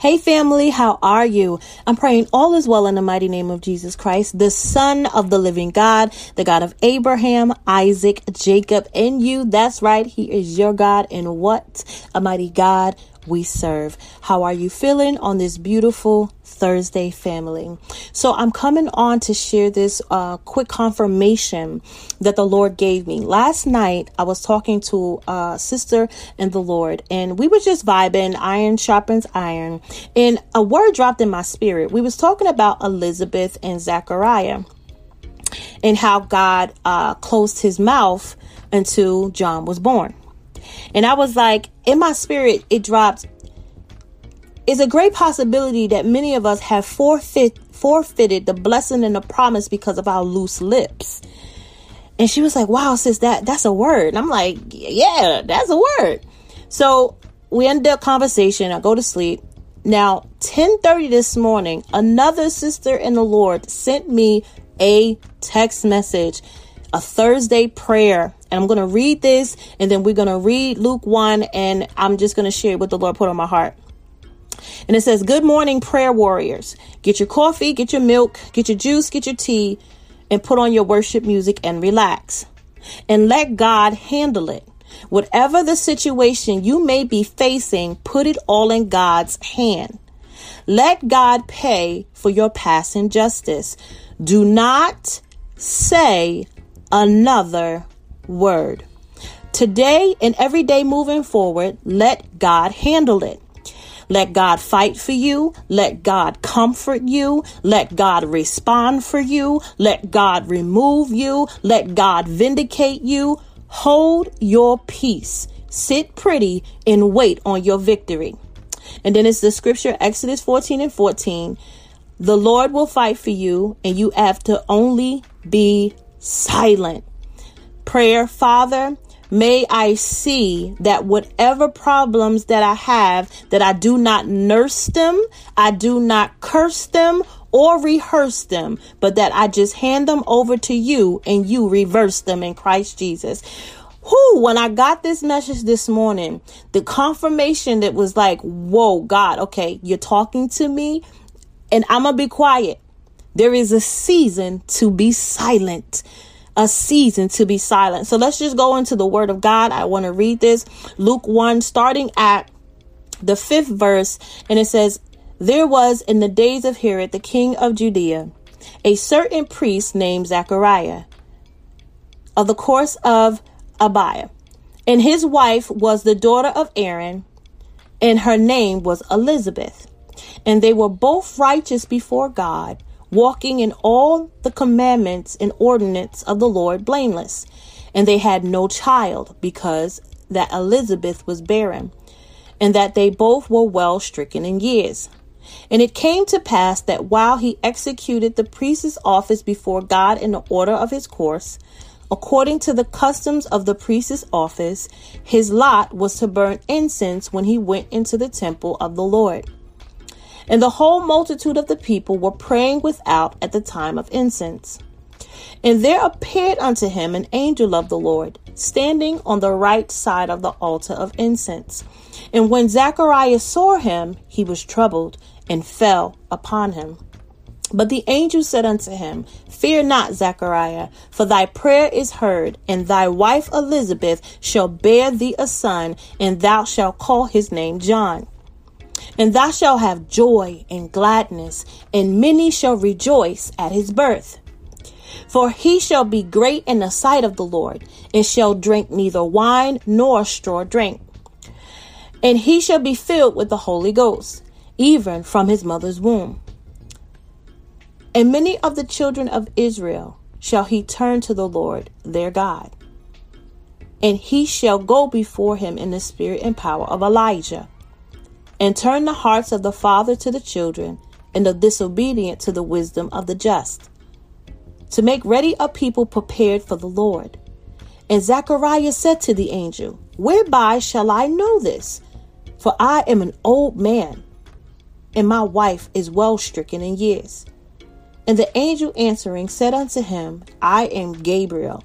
Hey family, how are you? I'm praying all is well in the mighty name of Jesus Christ, the Son of the living God, the God of Abraham, Isaac, Jacob, and you. That's right, He is your God, and what a mighty God we serve. How are you feeling on this beautiful Thursday, family? So, I'm coming on to share this uh, quick confirmation that the Lord gave me. Last night, I was talking to a sister in the Lord, and we were just vibing. Iron sharpens iron, and a word dropped in my spirit. We was talking about Elizabeth and Zachariah and how God uh, closed his mouth until John was born. And I was like, in my spirit, it dropped. It's a great possibility that many of us have forfeit, forfeited the blessing and the promise because of our loose lips. And she was like, wow, sis, that, that's a word. And I'm like, yeah, that's a word. So we end up conversation. I go to sleep. Now, 10:30 this morning, another sister in the Lord sent me a text message, a Thursday prayer and I'm going to read this and then we're going to read Luke 1 and I'm just going to share what the Lord put on my heart. And it says, Good morning, prayer warriors. Get your coffee, get your milk, get your juice, get your tea, and put on your worship music and relax. And let God handle it. Whatever the situation you may be facing, put it all in God's hand. Let God pay for your past injustice. Do not say another word. Today and every day moving forward, let God handle it. Let God fight for you. Let God comfort you. Let God respond for you. Let God remove you. Let God vindicate you. Hold your peace. Sit pretty and wait on your victory. And then it's the scripture, Exodus 14 and 14. The Lord will fight for you, and you have to only be silent prayer, Father, may I see that whatever problems that I have, that I do not nurse them, I do not curse them or rehearse them, but that I just hand them over to you and you reverse them in Christ Jesus. Who, when I got this message this morning, the confirmation that was like, whoa, God, okay, you're talking to me and I'm to be quiet. There is a season to be silent a season to be silent. So let's just go into the word of God. I want to read this. Luke 1, starting at the fifth verse, and it says, There was in the days of Herod, the king of Judea, a certain priest named Zachariah of the course of Abiah. And his wife was the daughter of Aaron, and her name was Elizabeth. And they were both righteous before God walking in all the commandments and ordinance of the Lord blameless. And they had no child because that Elizabeth was barren, and that they both were well stricken in years. And it came to pass that while he executed the priest's office before God in the order of his course, according to the customs of the priest's office, his lot was to burn incense when he went into the temple of the Lord. And the whole multitude of the people were praying without at the time of incense. And there appeared unto him an angel of the Lord, standing on the right side of the altar of incense. And when Zacharias saw him, he was troubled and fell upon him. But the angel said unto him, Fear not, Zachariah, for thy prayer is heard, and thy wife Elizabeth shall bear thee a son, and thou shalt call his name John. And thou shalt have joy and gladness, and many shall rejoice at his birth. For he shall be great in the sight of the Lord, and shall drink neither wine nor straw drink. And he shall be filled with the Holy Ghost, even from his mother's womb. And many of the children of Israel shall he turn to the Lord their God. And he shall go before him in the spirit and power of Elijah and turn the hearts of the father to the children, and the disobedient to the wisdom of the just, to make ready a people prepared for the Lord. And Zacharias said to the angel, Whereby shall I know this? For I am an old man, and my wife is well stricken in years. And the angel answering said unto him, I am Gabriel,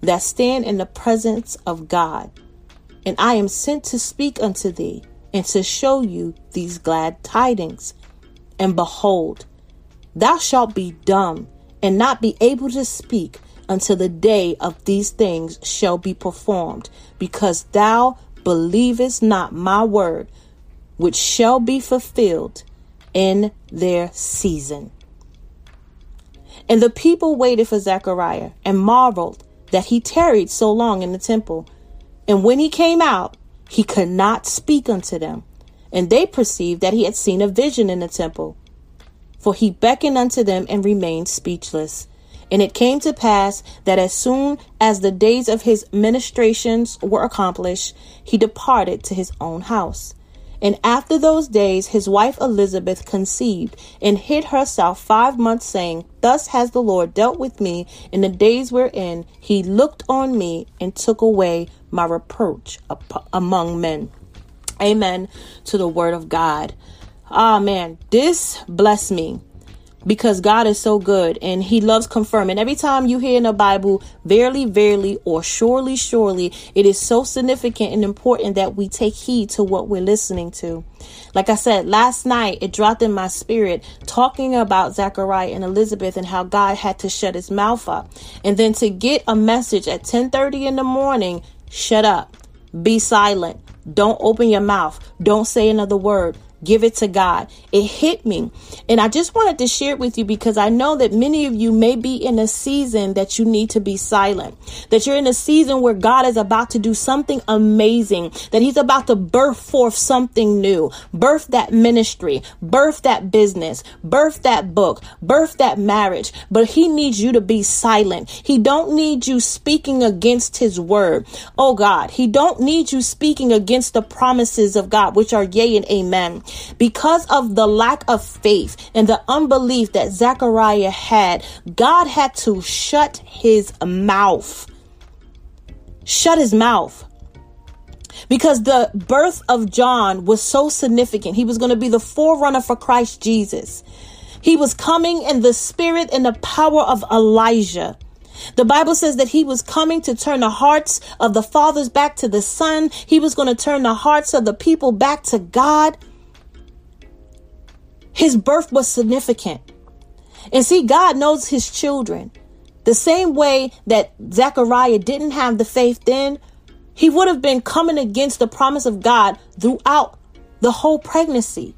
that stand in the presence of God, and I am sent to speak unto thee and to show you these glad tidings. And behold, thou shalt be dumb and not be able to speak until the day of these things shall be performed, because thou believest not my word, which shall be fulfilled in their season. And the people waited for Zechariah and marveled that he tarried so long in the temple. And when he came out, he could not speak unto them. And they perceived that he had seen a vision in the temple. For he beckoned unto them and remained speechless. And it came to pass that as soon as the days of his ministrations were accomplished, he departed to his own house. And after those days, his wife Elizabeth conceived and hid herself five months, saying, Thus has the Lord dealt with me in the days wherein he looked on me and took away my reproach among men. Amen to the word of God. Ah, man, this blessed me because God is so good and he loves confirming. Every time you hear in the Bible, verily, verily, or surely, surely, it is so significant and important that we take heed to what we're listening to. Like I said, last night it dropped in my spirit talking about Zechariah and Elizabeth and how God had to shut his mouth up. And then to get a message at 1030 in the morning, shut up, be silent, don't open your mouth, don't say another word give it to God. It hit me. And I just wanted to share it with you because I know that many of you may be in a season that you need to be silent, that you're in a season where God is about to do something amazing, that He's about to birth forth something new, birth that ministry, birth that business, birth that book, birth that marriage. But He needs you to be silent. He don't need you speaking against His word. Oh God, He don't need you speaking against the promises of God, which are yea and amen. Because of the lack of faith and the unbelief that Zechariah had, God had to shut his mouth. Shut his mouth because the birth of John was so significant. He was going to be the forerunner for Christ Jesus. He was coming in the spirit and the power of Elijah. The Bible says that he was coming to turn the hearts of the fathers back to the son. He was going to turn the hearts of the people back to God. His birth was significant. And see, God knows his children. The same way that Zechariah didn't have the faith then, he would have been coming against the promise of God throughout the whole pregnancy.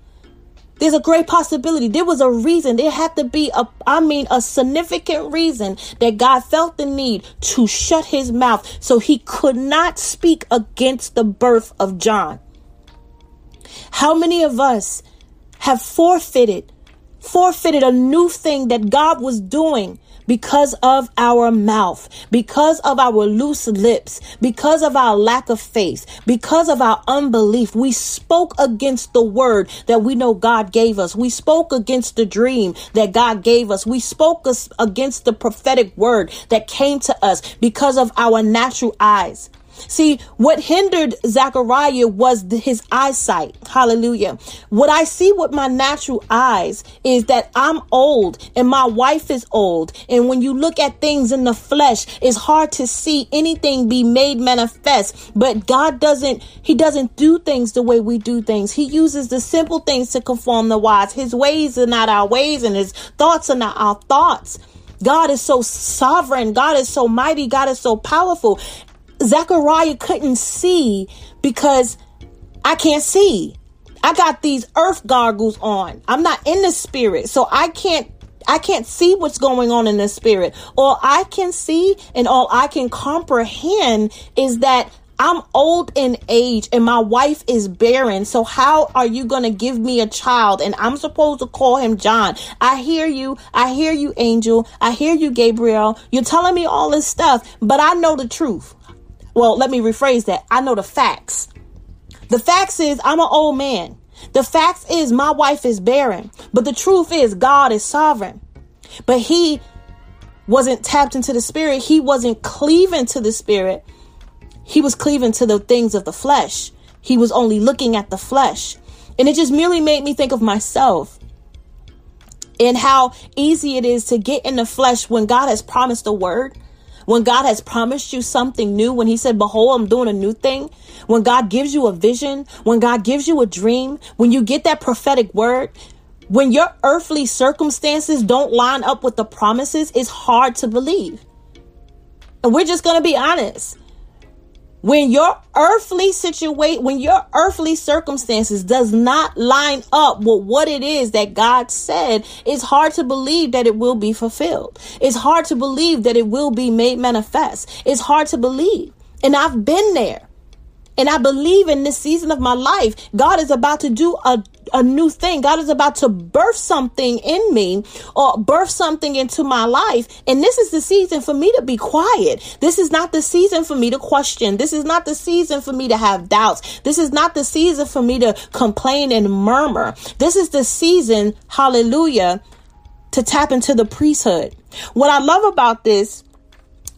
There's a great possibility. There was a reason. There had to be a, I mean, a significant reason that God felt the need to shut his mouth so he could not speak against the birth of John. How many of us have forfeited, forfeited a new thing that God was doing because of our mouth, because of our loose lips, because of our lack of faith, because of our unbelief. We spoke against the word that we know God gave us. We spoke against the dream that God gave us. We spoke against the prophetic word that came to us because of our natural eyes. See, what hindered Zechariah was his eyesight. Hallelujah. What I see with my natural eyes is that I'm old and my wife is old. And when you look at things in the flesh, it's hard to see anything be made manifest. But God doesn't, He doesn't do things the way we do things. He uses the simple things to conform the wise. His ways are not our ways and His thoughts are not our thoughts. God is so sovereign. God is so mighty. God is so powerful. Zechariah couldn't see because I can't see. I got these earth goggles on. I'm not in the spirit. So I can't I can't see what's going on in the spirit. All I can see and all I can comprehend is that I'm old in age and my wife is barren. So how are you going to give me a child? And I'm supposed to call him John. I hear you. I hear you, angel. I hear you, Gabriel. You're telling me all this stuff, but I know the truth. Well, let me rephrase that. I know the facts. The facts is I'm an old man. The facts is my wife is barren. But the truth is God is sovereign. But he wasn't tapped into the spirit. He wasn't cleaving to the spirit. He was cleaving to the things of the flesh. He was only looking at the flesh. And it just merely made me think of myself and how easy it is to get in the flesh when God has promised a word when God has promised you something new, when He said, Behold, I'm doing a new thing, when God gives you a vision, when God gives you a dream, when you get that prophetic word, when your earthly circumstances don't line up with the promises, it's hard to believe. And we're just going to be honest. When your earthly situation, when your earthly circumstances does not line up with what it is that God said, it's hard to believe that it will be fulfilled. It's hard to believe that it will be made manifest. It's hard to believe. And I've been there. And I believe in this season of my life, God is about to do a, a new thing. God is about to birth something in me or birth something into my life. And this is the season for me to be quiet. This is not the season for me to question. This is not the season for me to have doubts. This is not the season for me to complain and murmur. This is the season, hallelujah, to tap into the priesthood. What I love about this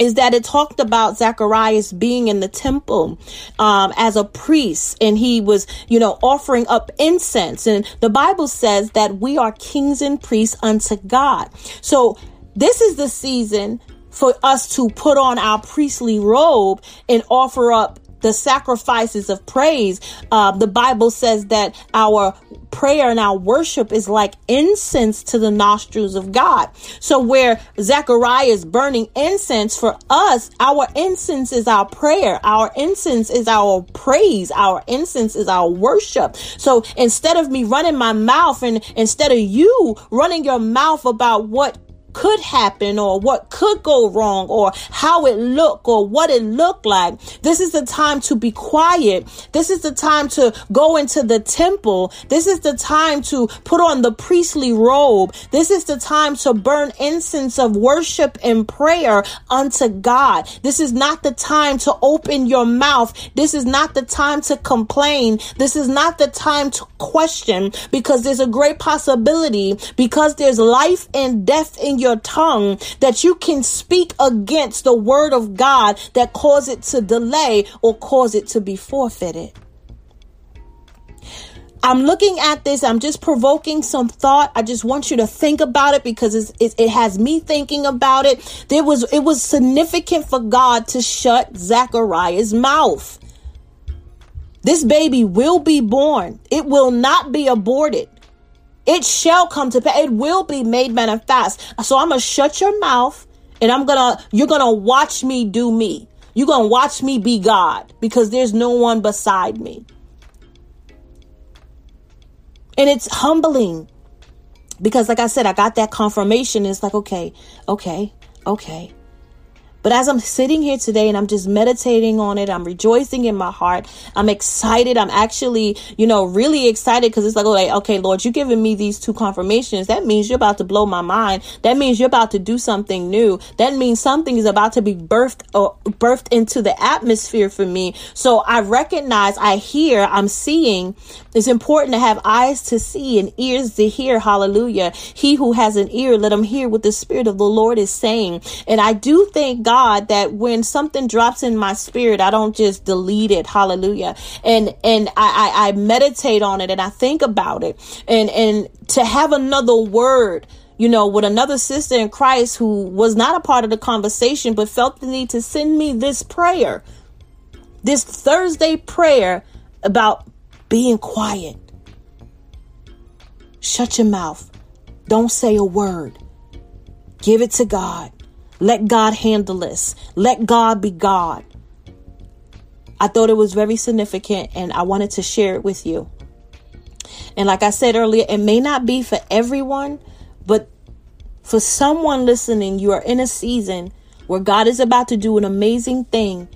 is that it talked about Zacharias being in the temple um, as a priest and he was, you know, offering up incense. And the Bible says that we are kings and priests unto God. So this is the season for us to put on our priestly robe and offer up the sacrifices of praise. Uh, the Bible says that our prayer and our worship is like incense to the nostrils of God. So where Zechariah is burning incense for us, our incense is our prayer. Our incense is our praise. Our incense is our worship. So instead of me running my mouth and instead of you running your mouth about what could happen or what could go wrong or how it looked or what it looked like. This is the time to be quiet. This is the time to go into the temple. This is the time to put on the priestly robe. This is the time to burn incense of worship and prayer unto God. This is not the time to open your mouth. This is not the time to complain. This is not the time to question because there's a great possibility because there's life and death in your tongue that you can speak against the word of God that cause it to delay or cause it to be forfeited. I'm looking at this. I'm just provoking some thought. I just want you to think about it because it, it has me thinking about it. There was, it was significant for God to shut Zachariah's mouth. This baby will be born. It will not be aborted. It shall come to pass. It will be made manifest. So I'm going to shut your mouth and I'm going to, you're going to watch me do me. You're going to watch me be God because there's no one beside me. And it's humbling because, like I said, I got that confirmation. It's like, okay, okay, okay. But as I'm sitting here today and I'm just meditating on it, I'm rejoicing in my heart. I'm excited. I'm actually, you know, really excited because it's like, okay, okay, Lord, you're giving me these two confirmations. That means you're about to blow my mind. That means you're about to do something new. That means something is about to be birthed or birthed into the atmosphere for me. So I recognize, I hear, I'm seeing. It's important to have eyes to see and ears to hear. Hallelujah. He who has an ear, let him hear what the Spirit of the Lord is saying. And I do thank God that when something drops in my spirit, I don't just delete it. Hallelujah. And, and I, I, I meditate on it and I think about it and, and to have another word you know, with another sister in Christ who was not a part of the conversation, but felt the need to send me this prayer, this Thursday prayer about being quiet. Shut your mouth. Don't say a word. Give it to God. Let God handle this. Let God be God. I thought it was very significant and I wanted to share it with you. And like I said earlier, it may not be for everyone, but for someone listening, you are in a season where God is about to do an amazing thing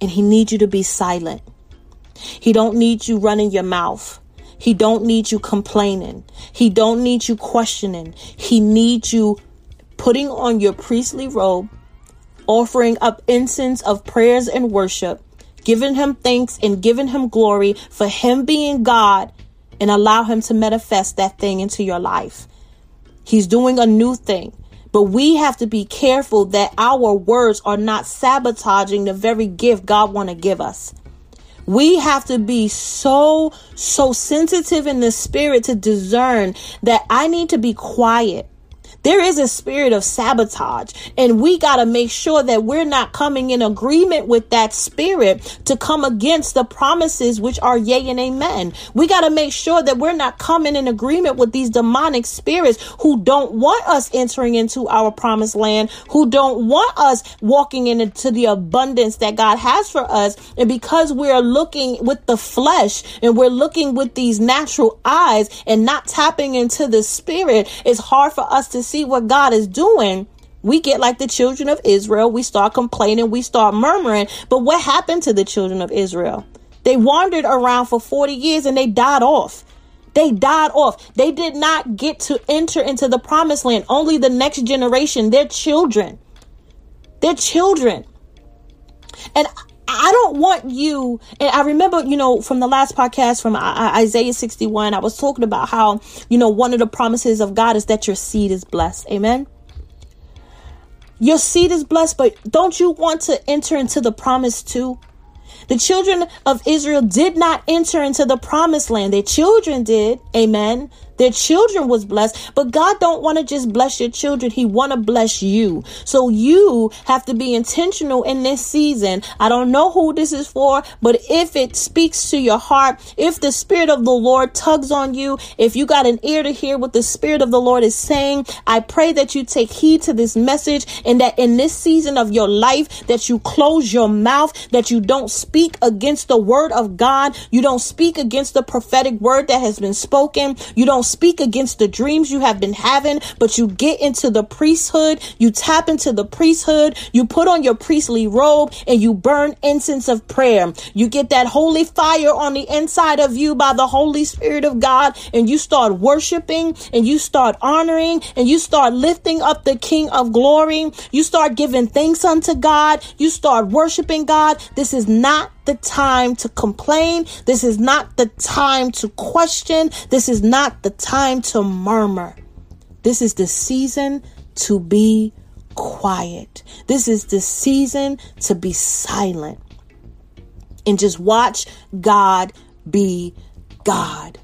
and he needs you to be silent. He don't need you running your mouth. He don't need you complaining. He don't need you questioning. He needs you putting on your priestly robe, offering up incense of prayers and worship, giving him thanks and giving him glory for him being God and allow him to manifest that thing into your life. He's doing a new thing. But we have to be careful that our words are not sabotaging the very gift God want to give us. We have to be so, so sensitive in the spirit to discern that I need to be quiet. There is a spirit of sabotage, and we got to make sure that we're not coming in agreement with that spirit to come against the promises which are yea and amen. We got to make sure that we're not coming in agreement with these demonic spirits who don't want us entering into our promised land, who don't want us walking into the abundance that God has for us. And because we're looking with the flesh and we're looking with these natural eyes and not tapping into the spirit, it's hard for us to see what God is doing we get like the children of Israel. We start complaining. We start murmuring. But what happened to the children of Israel? They wandered around for 40 years and they died off. They died off. They did not get to enter into the promised land. Only the next generation, their children. Their children. And I don't want you, and I remember, you know, from the last podcast from Isaiah 61, I was talking about how, you know, one of the promises of God is that your seed is blessed. Amen. Your seed is blessed, but don't you want to enter into the promise too? The children of Israel did not enter into the promised land. Their children did. Amen. Their children was blessed, but God don't want to just bless your children. He want to bless you. So you have to be intentional in this season. I don't know who this is for, but if it speaks to your heart, if the spirit of the Lord tugs on you, if you got an ear to hear what the spirit of the Lord is saying, I pray that you take heed to this message and that in this season of your life that you close your mouth, that you don't speak against the word of God. You don't speak against the prophetic word that has been spoken. You don't speak against the dreams you have been having, but you get into the priesthood, you tap into the priesthood, you put on your priestly robe, and you burn incense of prayer. You get that holy fire on the inside of you by the Holy Spirit of God, and you start worshiping, and you start honoring, and you start lifting up the King of glory. You start giving thanks unto God. You start worshiping God. This is not the time to complain. This is not the time to question. This is not the time to murmur. This is the season to be quiet. This is the season to be silent and just watch God be God.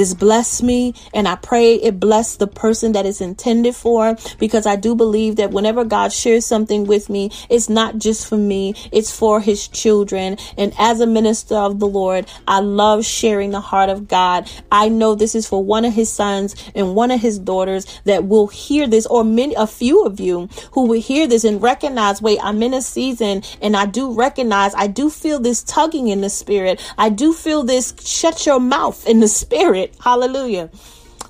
This bless me, and I pray it bless the person that it's intended for because I do believe that whenever God shares something with me, it's not just for me, it's for his children. And as a minister of the Lord, I love sharing the heart of God. I know this is for one of his sons and one of his daughters that will hear this, or many, a few of you who will hear this and recognize, wait, I'm in a season and I do recognize, I do feel this tugging in the spirit. I do feel this shut your mouth in the spirit Hallelujah.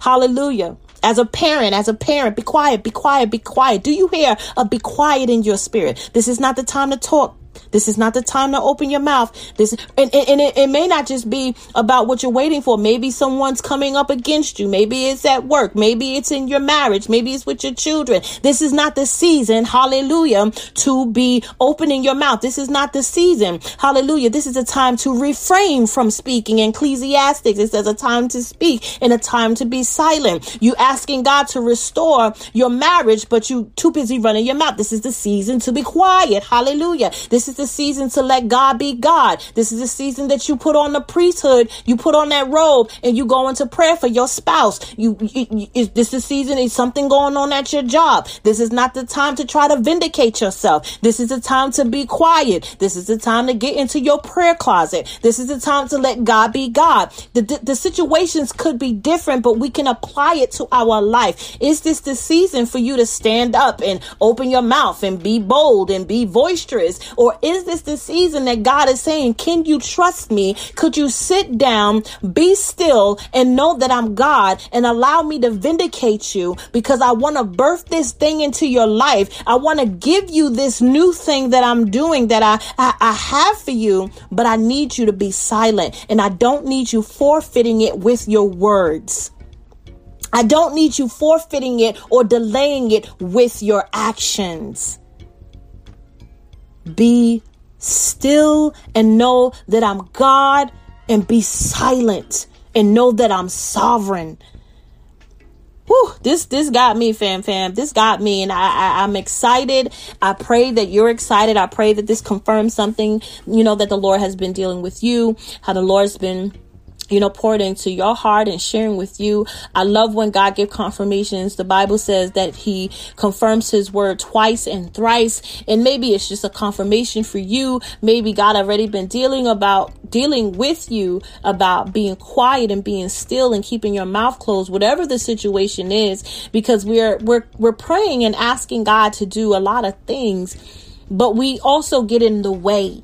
Hallelujah. As a parent, as a parent, be quiet, be quiet, be quiet. Do you hear a be quiet in your spirit? This is not the time to talk. This is not the time to open your mouth. This and, and, and it, it, may not just be about what you're waiting for. Maybe someone's coming up against you. Maybe it's at work. Maybe it's in your marriage. Maybe it's with your children. This is not the season, hallelujah, to be opening your mouth. This is not the season. Hallelujah. This is a time to refrain from speaking. Ecclesiastics, it says a time to speak and a time to be silent. You asking God to restore your marriage, but you too busy running your mouth. This is the season to be quiet. Hallelujah. This is the season to let God be God. This is the season that you put on the priesthood, you put on that robe, and you go into prayer for your spouse. You, this is season is something going on at your job. This is not the time to try to vindicate yourself. This is the time to be quiet. This is the time to get into your prayer closet. This is the time to let God be God. The, the, the situations could be different, but we can apply it to our life. Is this the season for you to stand up and open your mouth and be bold and be boisterous? Or is this the season that God is saying, Can you trust me? Could you sit down, be still, and know that I'm God and allow me to vindicate you because I want to birth this thing into your life? I want to give you this new thing that I'm doing that I, I, I have for you, but I need you to be silent and I don't need you forfeiting it with your words. I don't need you forfeiting it or delaying it with your actions. Be still and know that I'm God and be silent and know that I'm sovereign. Whew, this this got me, fam, fam. This got me, and I, I I'm excited. I pray that you're excited. I pray that this confirms something, you know, that the Lord has been dealing with you, how the Lord's been you know, poured into your heart and sharing with you. I love when God give confirmations. The Bible says that he confirms his word twice and thrice. And maybe it's just a confirmation for you. Maybe God already been dealing about dealing with you about being quiet and being still and keeping your mouth closed, whatever the situation is, because we're, we're, we're praying and asking God to do a lot of things, but we also get in the way.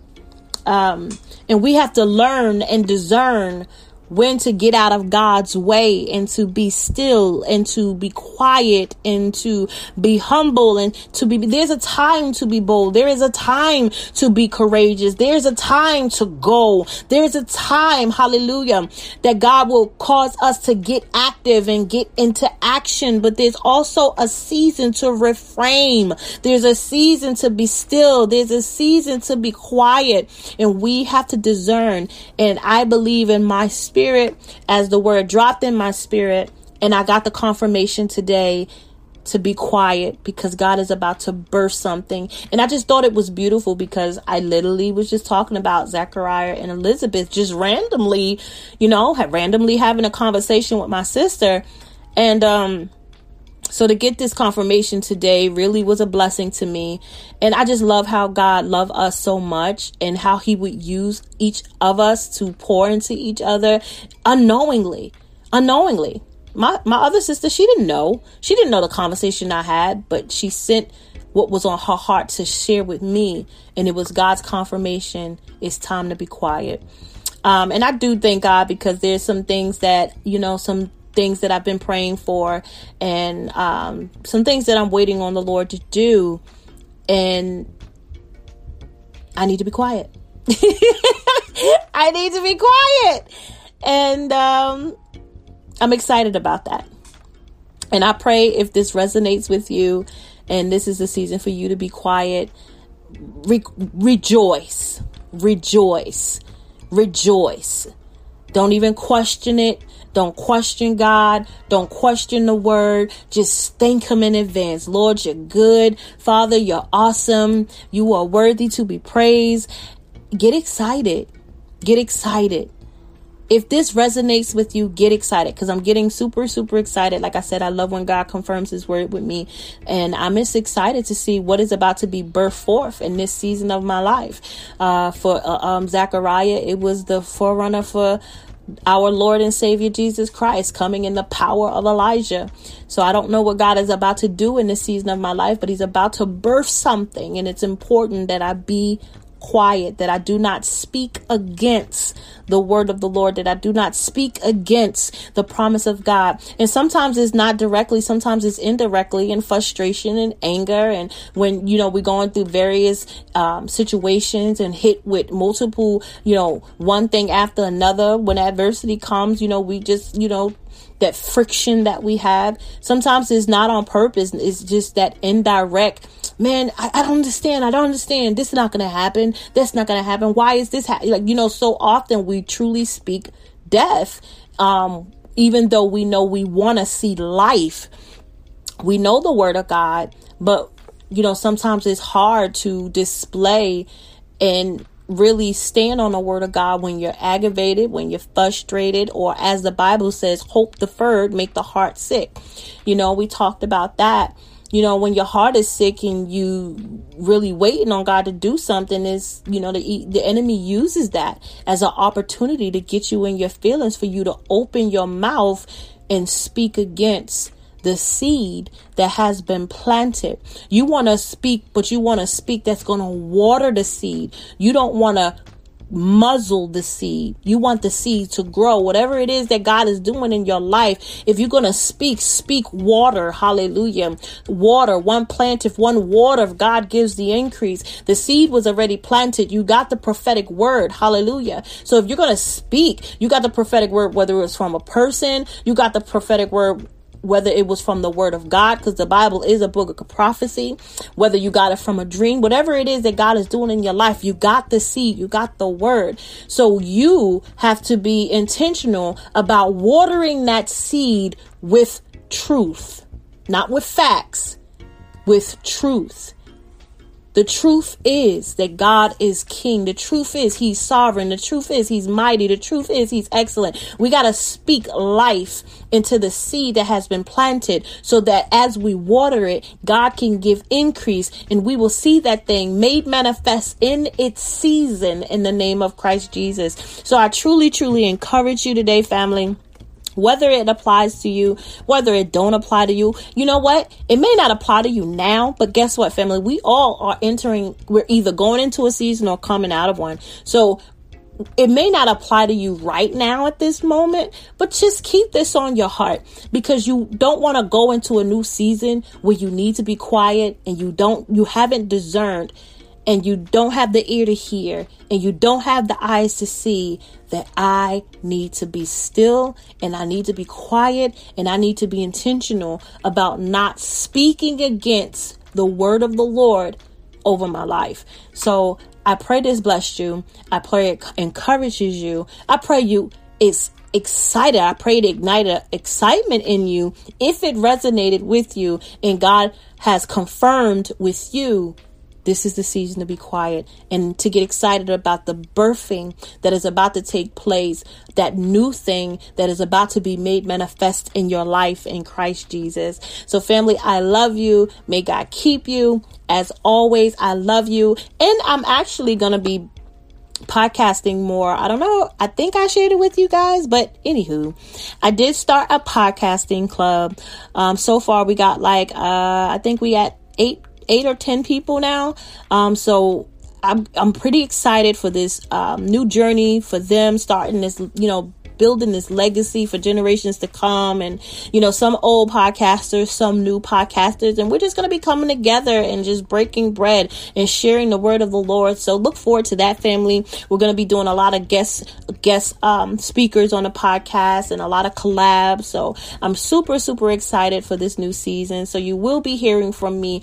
Um, and we have to learn and discern when to get out of God's way and to be still and to be quiet and to be humble and to be there's a time to be bold. There is a time to be courageous. There's a time to go. There's a time hallelujah that God will cause us to get active and get into action. But there's also a season to refrain there's a season to be still. There's a season to be quiet. And we have to discern. And I believe in my spirit spirit as the word dropped in my spirit. And I got the confirmation today to be quiet because God is about to burst something. And I just thought it was beautiful because I literally was just talking about Zachariah and Elizabeth just randomly, you know, randomly having a conversation with my sister. And um so to get this confirmation today really was a blessing to me. And I just love how God loved us so much and how he would use each of us to pour into each other unknowingly. Unknowingly. My my other sister, she didn't know. She didn't know the conversation I had, but she sent what was on her heart to share with me. And it was God's confirmation. It's time to be quiet. Um, and I do thank God because there's some things that, you know, some things that I've been praying for and um, some things that I'm waiting on the Lord to do. And I need to be quiet. I need to be quiet. And um, I'm excited about that. And I pray if this resonates with you and this is the season for you to be quiet, re- rejoice, rejoice, rejoice. Don't even question it. Don't question God. Don't question the word. Just thank Him in advance. Lord, you're good. Father, you're awesome. You are worthy to be praised. Get excited. Get excited. If this resonates with you, get excited because I'm getting super, super excited. Like I said, I love when God confirms His word with me. And I'm just excited to see what is about to be birthed forth in this season of my life. Uh, for uh, um, Zachariah, it was the forerunner for our Lord and Savior Jesus Christ coming in the power of Elijah. So I don't know what God is about to do in this season of my life, but He's about to birth something. And it's important that I be quiet, that I do not speak against the word of the Lord, that I do not speak against the promise of God. And sometimes it's not directly, sometimes it's indirectly in frustration and anger. And when, you know, we're going through various um, situations and hit with multiple, you know, one thing after another, when adversity comes, you know, we just, you know, that friction that we have. Sometimes it's not on purpose. It's just that indirect man, I, I, don't understand. I don't understand. This is not going to happen. That's not going to happen. Why is this ha-? like, you know, so often we truly speak death. Um, even though we know we want to see life, we know the word of God, but you know, sometimes it's hard to display and really stand on the word of God when you're aggravated, when you're frustrated, or as the Bible says, hope deferred, make the heart sick. You know, we talked about that you know when your heart is sick and you really waiting on god to do something is you know the, the enemy uses that as an opportunity to get you in your feelings for you to open your mouth and speak against the seed that has been planted. You want to speak, but you want to speak that's going to water the seed. You don't want to muzzle the seed. You want the seed to grow. Whatever it is that God is doing in your life, if you're going to speak, speak water. Hallelujah. Water, one plant, if one water, if God gives the increase. The seed was already planted. You got the prophetic word. Hallelujah. So if you're going to speak, you got the prophetic word, whether it's from a person, you got the prophetic word whether it was from the word of God, because the Bible is a book of prophecy, whether you got it from a dream, whatever it is that God is doing in your life, you got the seed, you got the word. So you have to be intentional about watering that seed with truth, not with facts, with truth. The truth is that God is king. The truth is he's sovereign. The truth is he's mighty. The truth is he's excellent. We got to speak life into the seed that has been planted so that as we water it, God can give increase and we will see that thing made manifest in its season in the name of Christ Jesus. So I truly, truly encourage you today, family whether it applies to you, whether it don't apply to you. You know what? It may not apply to you now, but guess what, family? We all are entering, we're either going into a season or coming out of one. So it may not apply to you right now at this moment, but just keep this on your heart because you don't want to go into a new season where you need to be quiet and you don't, you haven't discerned and you don't have the ear to hear and you don't have the eyes to see that I need to be still and I need to be quiet and I need to be intentional about not speaking against the word of the Lord over my life. So I pray this blessed you. I pray it encourages you. I pray you is excited. I pray it ignited excitement in you if it resonated with you and God has confirmed with you this is the season to be quiet and to get excited about the birthing that is about to take place, that new thing that is about to be made manifest in your life in Christ Jesus. So, family, I love you. May God keep you. As always, I love you. And I'm actually going to be podcasting more. I don't know. I think I shared it with you guys, but anywho, I did start a podcasting club. Um, so far we got like, uh, I think we got eight eight or ten people now. Um, so I'm I'm pretty excited for this um, new journey for them starting this you know building this legacy for generations to come. And you know some old podcasters some new podcasters and we're just going to be coming together and just breaking bread and sharing the word of the lord. So look forward to that family. We're going to be doing a lot of guest guest um, speakers on the podcast and a lot of collabs. So i'm super super excited for this new season. So you will be hearing from me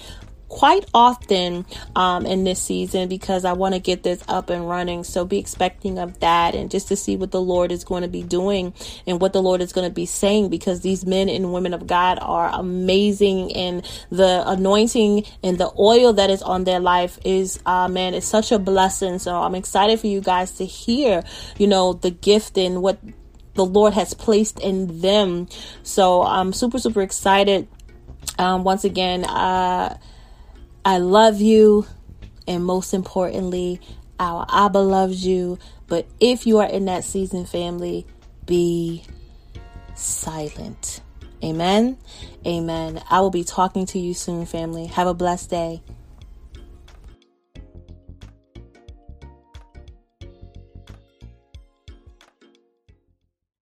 quite often um, in this season because I want to get this up and running. So be expecting of that and just to see what the Lord is going to be doing and what the Lord is going to be saying because these men and women of God are amazing and the anointing and the oil that is on their life is, uh, man, it's such a blessing. So I'm excited for you guys to hear, you know, the gift and what the Lord has placed in them. So I'm super, super excited. Um, once again, uh, I love you. And most importantly, our Abba loves you. But if you are in that season, family, be silent. Amen. Amen. I will be talking to you soon, family. Have a blessed day.